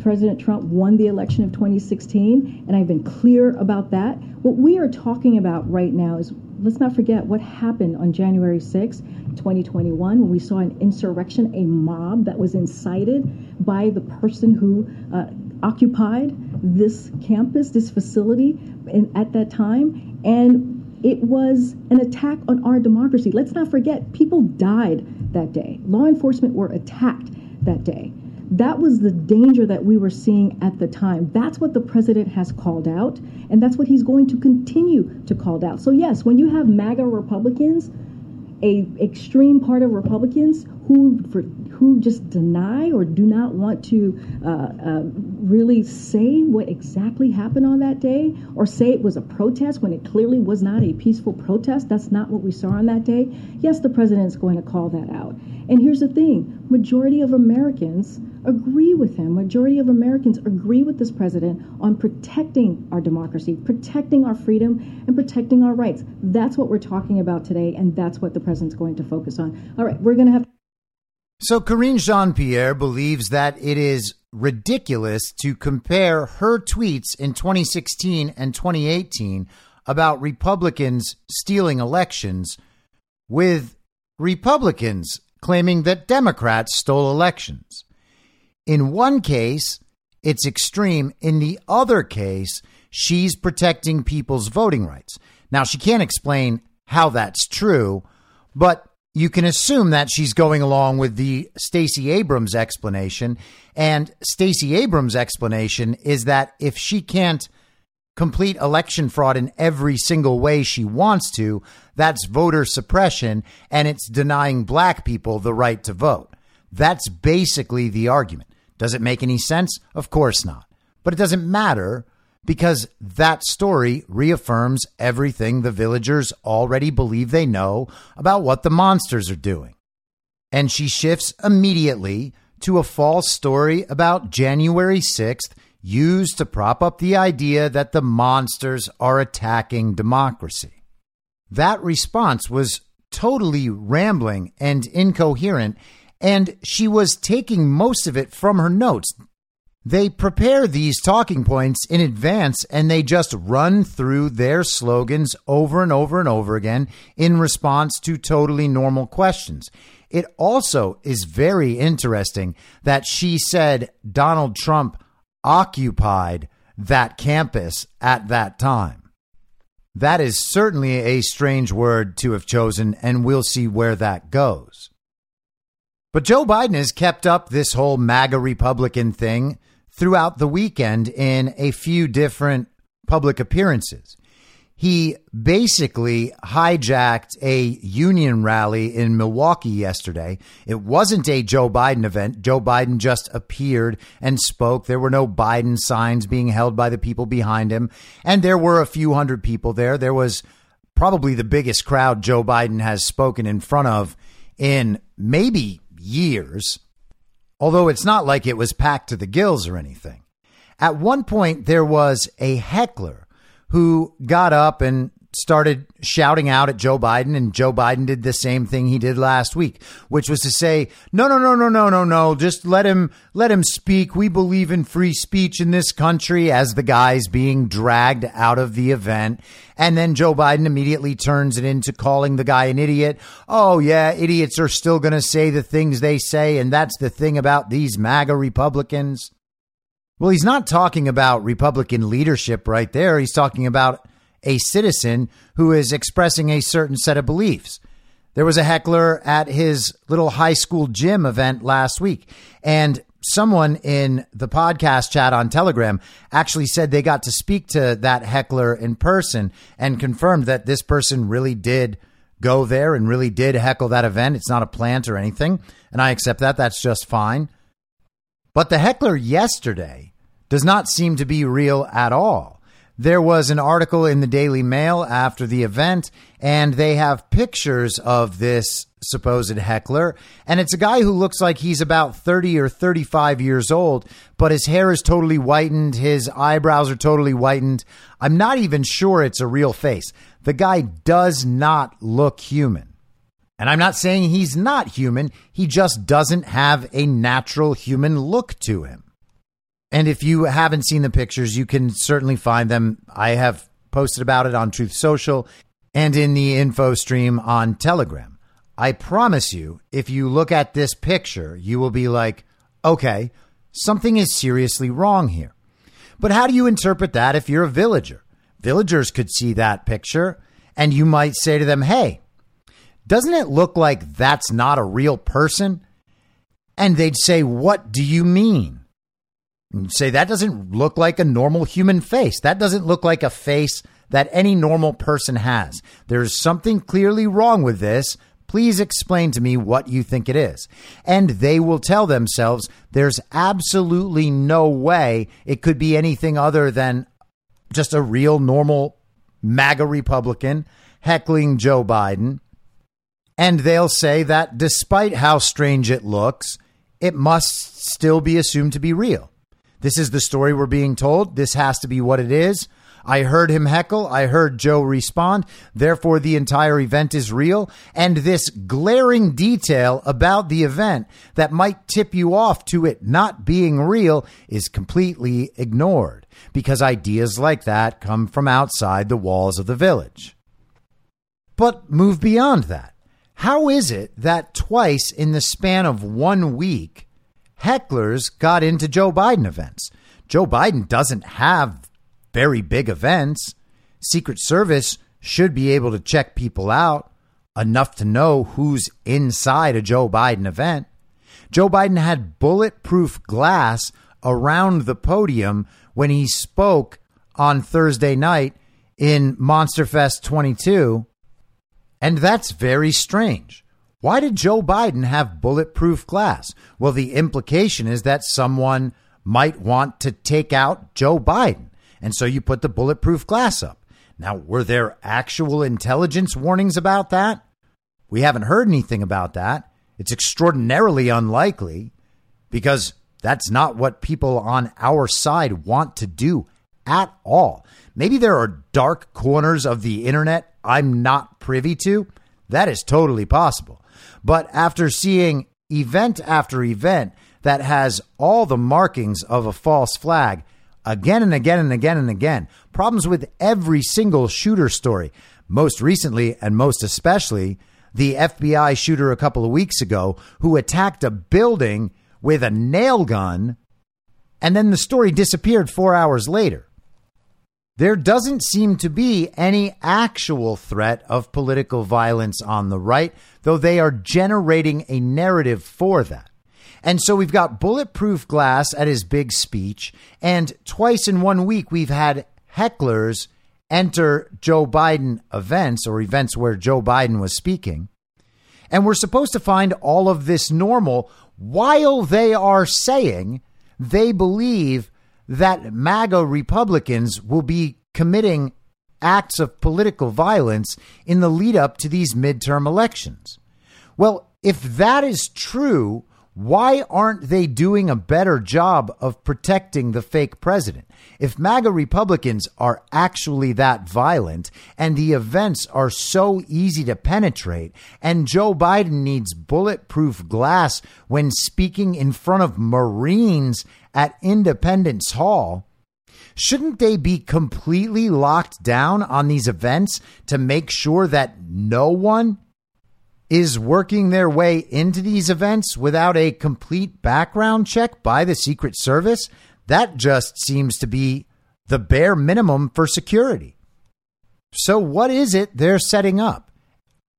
President Trump won the election of 2016, and I've been clear about that. What we are talking about right now is let's not forget what happened on January 6, 2021, when we saw an insurrection, a mob that was incited by the person who uh, occupied this campus, this facility in, at that time. And it was an attack on our democracy. Let's not forget, people died that day. Law enforcement were attacked that day. That was the danger that we were seeing at the time. That's what the president has called out, and that's what he's going to continue to call out. So yes, when you have MAGA Republicans, a extreme part of Republicans who for, who just deny or do not want to uh, uh, really say what exactly happened on that day, or say it was a protest when it clearly was not a peaceful protest. That's not what we saw on that day. Yes, the president is going to call that out. And here's the thing: majority of Americans agree with him. Majority of Americans agree with this president on protecting our democracy, protecting our freedom, and protecting our rights. That's what we're talking about today, and that's what the president's going to focus on. All right, we're going to have. So Karine Jean Pierre believes that it is ridiculous to compare her tweets in 2016 and 2018 about Republicans stealing elections with Republicans claiming that Democrats stole elections. In one case, it's extreme. In the other case, she's protecting people's voting rights. Now, she can't explain how that's true, but you can assume that she's going along with the Stacey Abrams explanation. And Stacey Abrams' explanation is that if she can't complete election fraud in every single way she wants to, that's voter suppression and it's denying black people the right to vote. That's basically the argument. Does it make any sense? Of course not. But it doesn't matter because that story reaffirms everything the villagers already believe they know about what the monsters are doing. And she shifts immediately to a false story about January 6th used to prop up the idea that the monsters are attacking democracy. That response was totally rambling and incoherent, and she was taking most of it from her notes. They prepare these talking points in advance and they just run through their slogans over and over and over again in response to totally normal questions. It also is very interesting that she said Donald Trump occupied that campus at that time. That is certainly a strange word to have chosen, and we'll see where that goes. But Joe Biden has kept up this whole MAGA Republican thing throughout the weekend in a few different public appearances. He basically hijacked a union rally in Milwaukee yesterday. It wasn't a Joe Biden event. Joe Biden just appeared and spoke. There were no Biden signs being held by the people behind him. And there were a few hundred people there. There was probably the biggest crowd Joe Biden has spoken in front of in maybe years, although it's not like it was packed to the gills or anything. At one point, there was a heckler who got up and started shouting out at Joe Biden, and Joe Biden did the same thing he did last week, which was to say, "No, no, no, no, no, no, no. Just let him let him speak. We believe in free speech in this country." As the guy's being dragged out of the event, and then Joe Biden immediately turns it into calling the guy an idiot. Oh yeah, idiots are still going to say the things they say, and that's the thing about these MAGA Republicans. Well, he's not talking about Republican leadership right there. He's talking about a citizen who is expressing a certain set of beliefs. There was a heckler at his little high school gym event last week, and someone in the podcast chat on Telegram actually said they got to speak to that heckler in person and confirmed that this person really did go there and really did heckle that event. It's not a plant or anything, and I accept that. That's just fine. But the heckler yesterday does not seem to be real at all. There was an article in the Daily Mail after the event, and they have pictures of this supposed heckler. And it's a guy who looks like he's about 30 or 35 years old, but his hair is totally whitened. His eyebrows are totally whitened. I'm not even sure it's a real face. The guy does not look human. And I'm not saying he's not human, he just doesn't have a natural human look to him. And if you haven't seen the pictures, you can certainly find them. I have posted about it on Truth Social and in the info stream on Telegram. I promise you, if you look at this picture, you will be like, okay, something is seriously wrong here. But how do you interpret that if you're a villager? Villagers could see that picture and you might say to them, hey, doesn't it look like that's not a real person? And they'd say, what do you mean? Say that doesn't look like a normal human face. That doesn't look like a face that any normal person has. There's something clearly wrong with this. Please explain to me what you think it is. And they will tell themselves there's absolutely no way it could be anything other than just a real normal MAGA Republican heckling Joe Biden. And they'll say that despite how strange it looks, it must still be assumed to be real. This is the story we're being told. This has to be what it is. I heard him heckle. I heard Joe respond. Therefore, the entire event is real. And this glaring detail about the event that might tip you off to it not being real is completely ignored because ideas like that come from outside the walls of the village. But move beyond that. How is it that twice in the span of one week, hecklers got into Joe Biden events. Joe Biden doesn't have very big events. Secret Service should be able to check people out enough to know who's inside a Joe Biden event. Joe Biden had bulletproof glass around the podium when he spoke on Thursday night in Monsterfest 22. And that's very strange. Why did Joe Biden have bulletproof glass? Well, the implication is that someone might want to take out Joe Biden. And so you put the bulletproof glass up. Now, were there actual intelligence warnings about that? We haven't heard anything about that. It's extraordinarily unlikely because that's not what people on our side want to do at all. Maybe there are dark corners of the internet I'm not privy to. That is totally possible. But after seeing event after event that has all the markings of a false flag again and again and again and again, problems with every single shooter story, most recently and most especially the FBI shooter a couple of weeks ago who attacked a building with a nail gun, and then the story disappeared four hours later. There doesn't seem to be any actual threat of political violence on the right, though they are generating a narrative for that. And so we've got bulletproof glass at his big speech, and twice in one week we've had hecklers enter Joe Biden events or events where Joe Biden was speaking. And we're supposed to find all of this normal while they are saying they believe that MAGA Republicans will be committing acts of political violence in the lead up to these midterm elections. Well, if that is true, Why aren't they doing a better job of protecting the fake president? If MAGA Republicans are actually that violent and the events are so easy to penetrate, and Joe Biden needs bulletproof glass when speaking in front of Marines at Independence Hall, shouldn't they be completely locked down on these events to make sure that no one is working their way into these events without a complete background check by the Secret Service, that just seems to be the bare minimum for security. So, what is it they're setting up?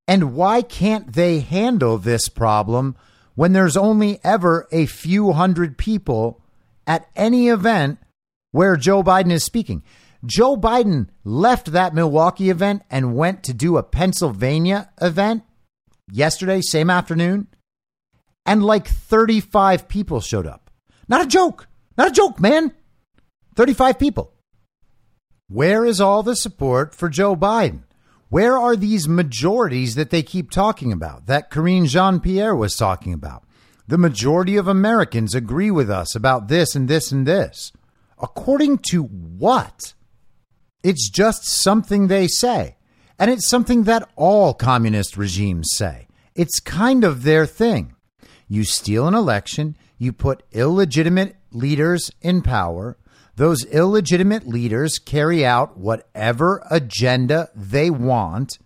And why can't they handle this problem when there's only ever a few hundred people at any event where Joe Biden is speaking? Joe Biden left that Milwaukee event and went to do a Pennsylvania event yesterday, same afternoon, and like 35 people showed up. Not a joke. Not a joke, man. 35 people. Where is all the support for Joe Biden? Where are these majorities that they keep talking about, that Karine Jean Pierre was talking about? The majority of Americans agree with us about this and this and this. According to what? It's just something they say. And it's something that all communist regimes say. It's kind of their thing. You steal an election, you put illegitimate leaders in power. Those illegitimate leaders carry out whatever agenda they want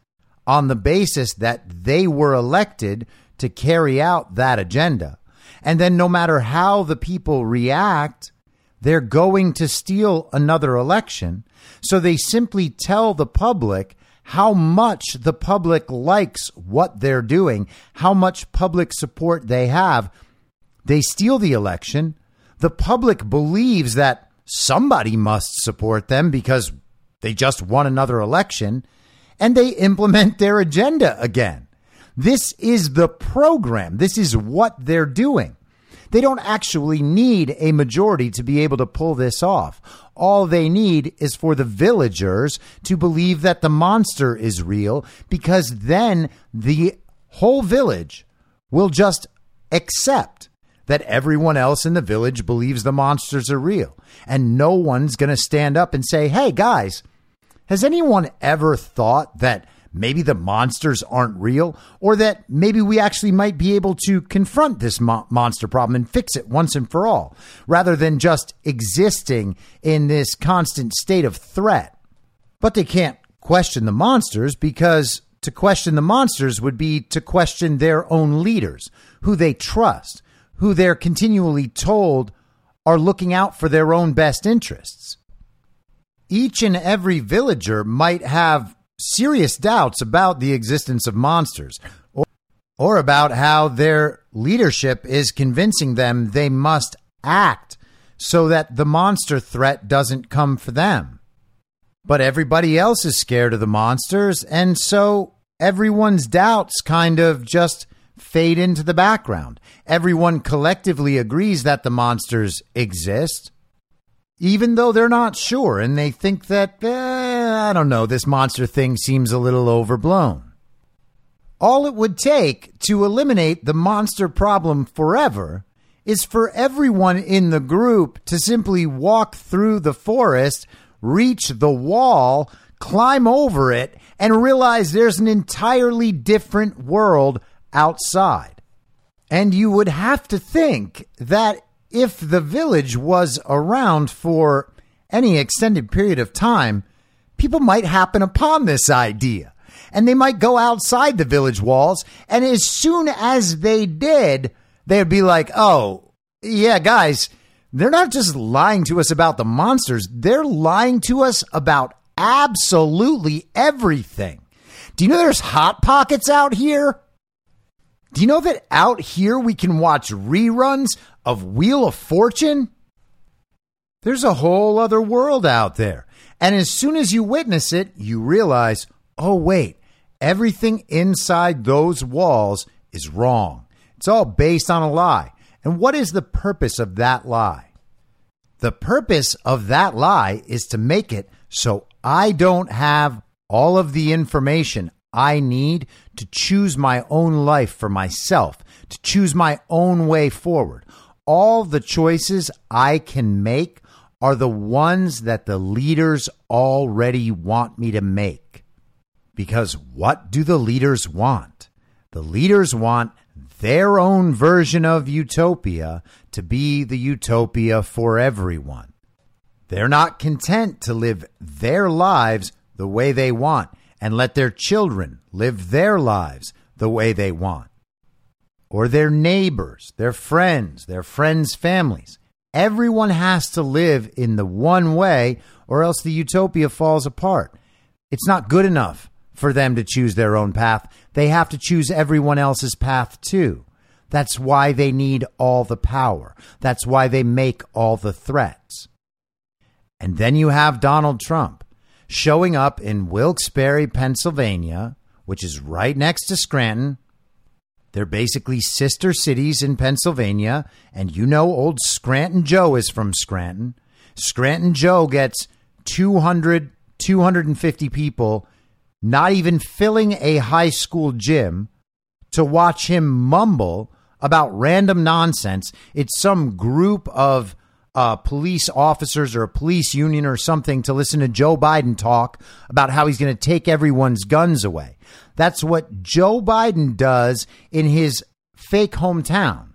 on the basis that they were elected to carry out that agenda. And then, no matter how the people react, they're going to steal another election. So they simply tell the public how much the public likes what they're doing, how much public support they have. They steal the election. The public believes that somebody must support them because they just won another election, and they implement their agenda again. This is the program. This is what they're doing. They don't actually need a majority to be able to pull this off. All they need is for the villagers to believe that the monster is real because then the whole village will just accept that everyone else in the village believes the monsters are real. And no one's going to stand up and say, hey, guys, has anyone ever thought that maybe the monsters aren't real, or that maybe we actually might be able to confront this mo- monster problem and fix it once and for all, rather than just existing in this constant state of threat. But they can't question the monsters because to question the monsters would be to question their own leaders, who they trust, who they're continually told are looking out for their own best interests. Each and every villager might have serious doubts about the existence of monsters or, or about how their leadership is convincing them they must act so that the monster threat doesn't come for them. But everybody else is scared of the monsters, and so everyone's doubts kind of just fade into the background. Everyone collectively agrees that the monsters exist, even though they're not sure and they think that, eh, I don't know, this monster thing seems a little overblown. All it would take to eliminate the monster problem forever is for everyone in the group to simply walk through the forest, reach the wall, climb over it, and realize there's an entirely different world outside. And you would have to think that if the village was around for any extended period of time, people might happen upon this idea. And they might go outside the village walls. And as soon as they did, they'd be like, oh, yeah, guys, they're not just lying to us about the monsters, they're lying to us about absolutely everything. Do you know there's Hot Pockets out here? Do you know that out here we can watch reruns of Wheel of Fortune? There's a whole other world out there. And as soon as you witness it, you realize, oh, wait, everything inside those walls is wrong. It's all based on a lie. And what is the purpose of that lie? The purpose of that lie is to make it so I don't have all of the information. I need to choose my own life for myself, to choose my own way forward. All the choices I can make are the ones that the leaders already want me to make. Because what do the leaders want? The leaders want their own version of utopia to be the utopia for everyone. They're not content to live their lives the way they want and let their children live their lives the way they want. Or their neighbors, their friends, their friends' families. Everyone has to live in the one way, or else the utopia falls apart. It's not good enough for them to choose their own path. They have to choose everyone else's path too. That's why they need all the power. That's why they make all the threats. And then you have Donald Trump showing up in Wilkes-Barre, Pennsylvania, which is right next to Scranton. They're basically sister cities in Pennsylvania. And you know, old Scranton Joe is from Scranton. Scranton Joe gets 200, 250 people, not even filling a high school gym, to watch him mumble about random nonsense. It's some group of uh, police officers or a police union or something to listen to Joe Biden talk about how he's going to take everyone's guns away. That's what Joe Biden does in his fake hometown.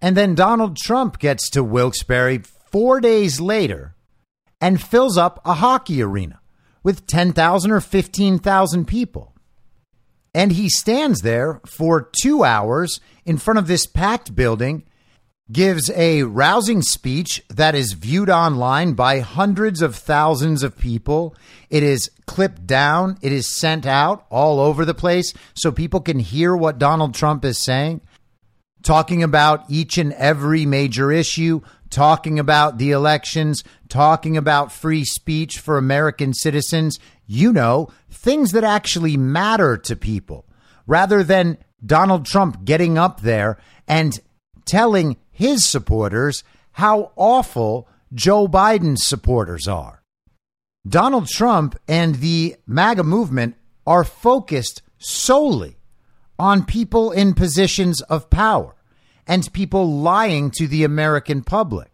And then Donald Trump gets to Wilkes-Barre four days later and fills up a hockey arena with 10,000 or 15,000 people. And he stands there for two hours in front of this packed building gives a rousing speech that is viewed online by hundreds of thousands of people. It is clipped down, it is sent out all over the place so people can hear what Donald Trump is saying, talking about each and every major issue, talking about the elections, talking about free speech for American citizens. You know, things that actually matter to people rather than Donald Trump getting up there and telling his supporters how awful Joe Biden's supporters are. Donald Trump and the MAGA movement are focused solely on people in positions of power and people lying to the American public.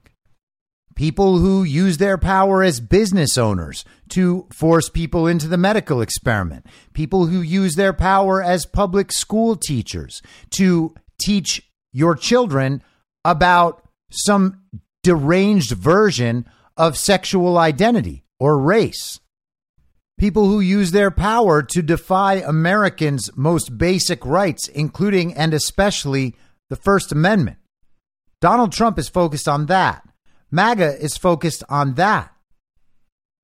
People who use their power as business owners to force people into the medical experiment. People who use their power as public school teachers to teach your children about some deranged version of sexual identity or race. People who use their power to defy Americans' most basic rights, including and especially the First Amendment. Donald Trump is focused on that. MAGA is focused on that.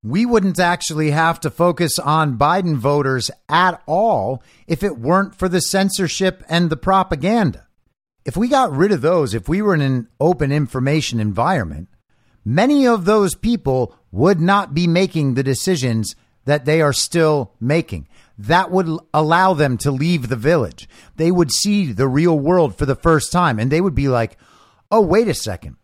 We wouldn't actually have to focus on Biden voters at all if it weren't for the censorship and the propaganda. If we got rid of those, if we were in an open information environment, many of those people would not be making the decisions that they are still making. That would allow them to leave the village. They would see the real world for the first time and they would be like, oh, wait a second.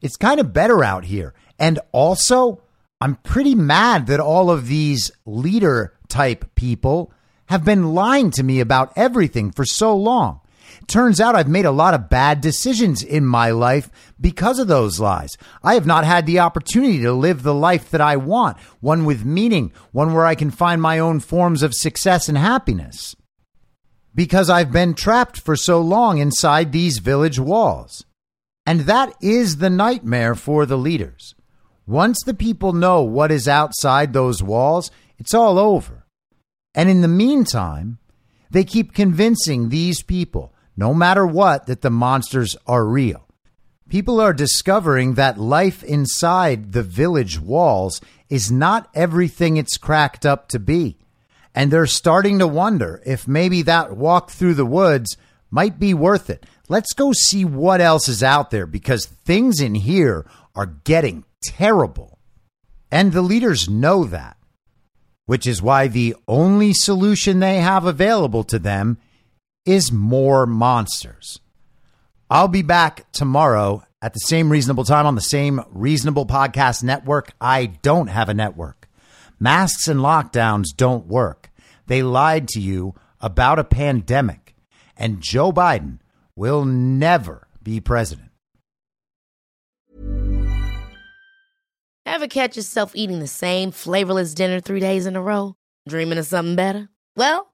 It's kind of better out here. And also, I'm pretty mad that all of these leader type people have been lying to me about everything for so long. Turns out I've made a lot of bad decisions in my life because of those lies. I have not had the opportunity to live the life that I want, one with meaning, one where I can find my own forms of success and happiness. Because I've been trapped for so long inside these village walls. And that is the nightmare for the leaders. Once the people know what is outside those walls, it's all over. And in the meantime, they keep convincing these people no matter what, that the monsters are real. People are discovering that life inside the village walls is not everything it's cracked up to be. And they're starting to wonder if maybe that walk through the woods might be worth it. Let's go see what else is out there because things in here are getting terrible. And the leaders know that, which is why the only solution they have available to them is more monsters. I'll be back tomorrow at the same reasonable time on the same reasonable podcast network. I don't have a network. Masks and lockdowns don't work. They lied to you about a pandemic, and Joe Biden will never be president. Ever catch yourself eating the same flavorless dinner three days in a row? Dreaming of something better? Well,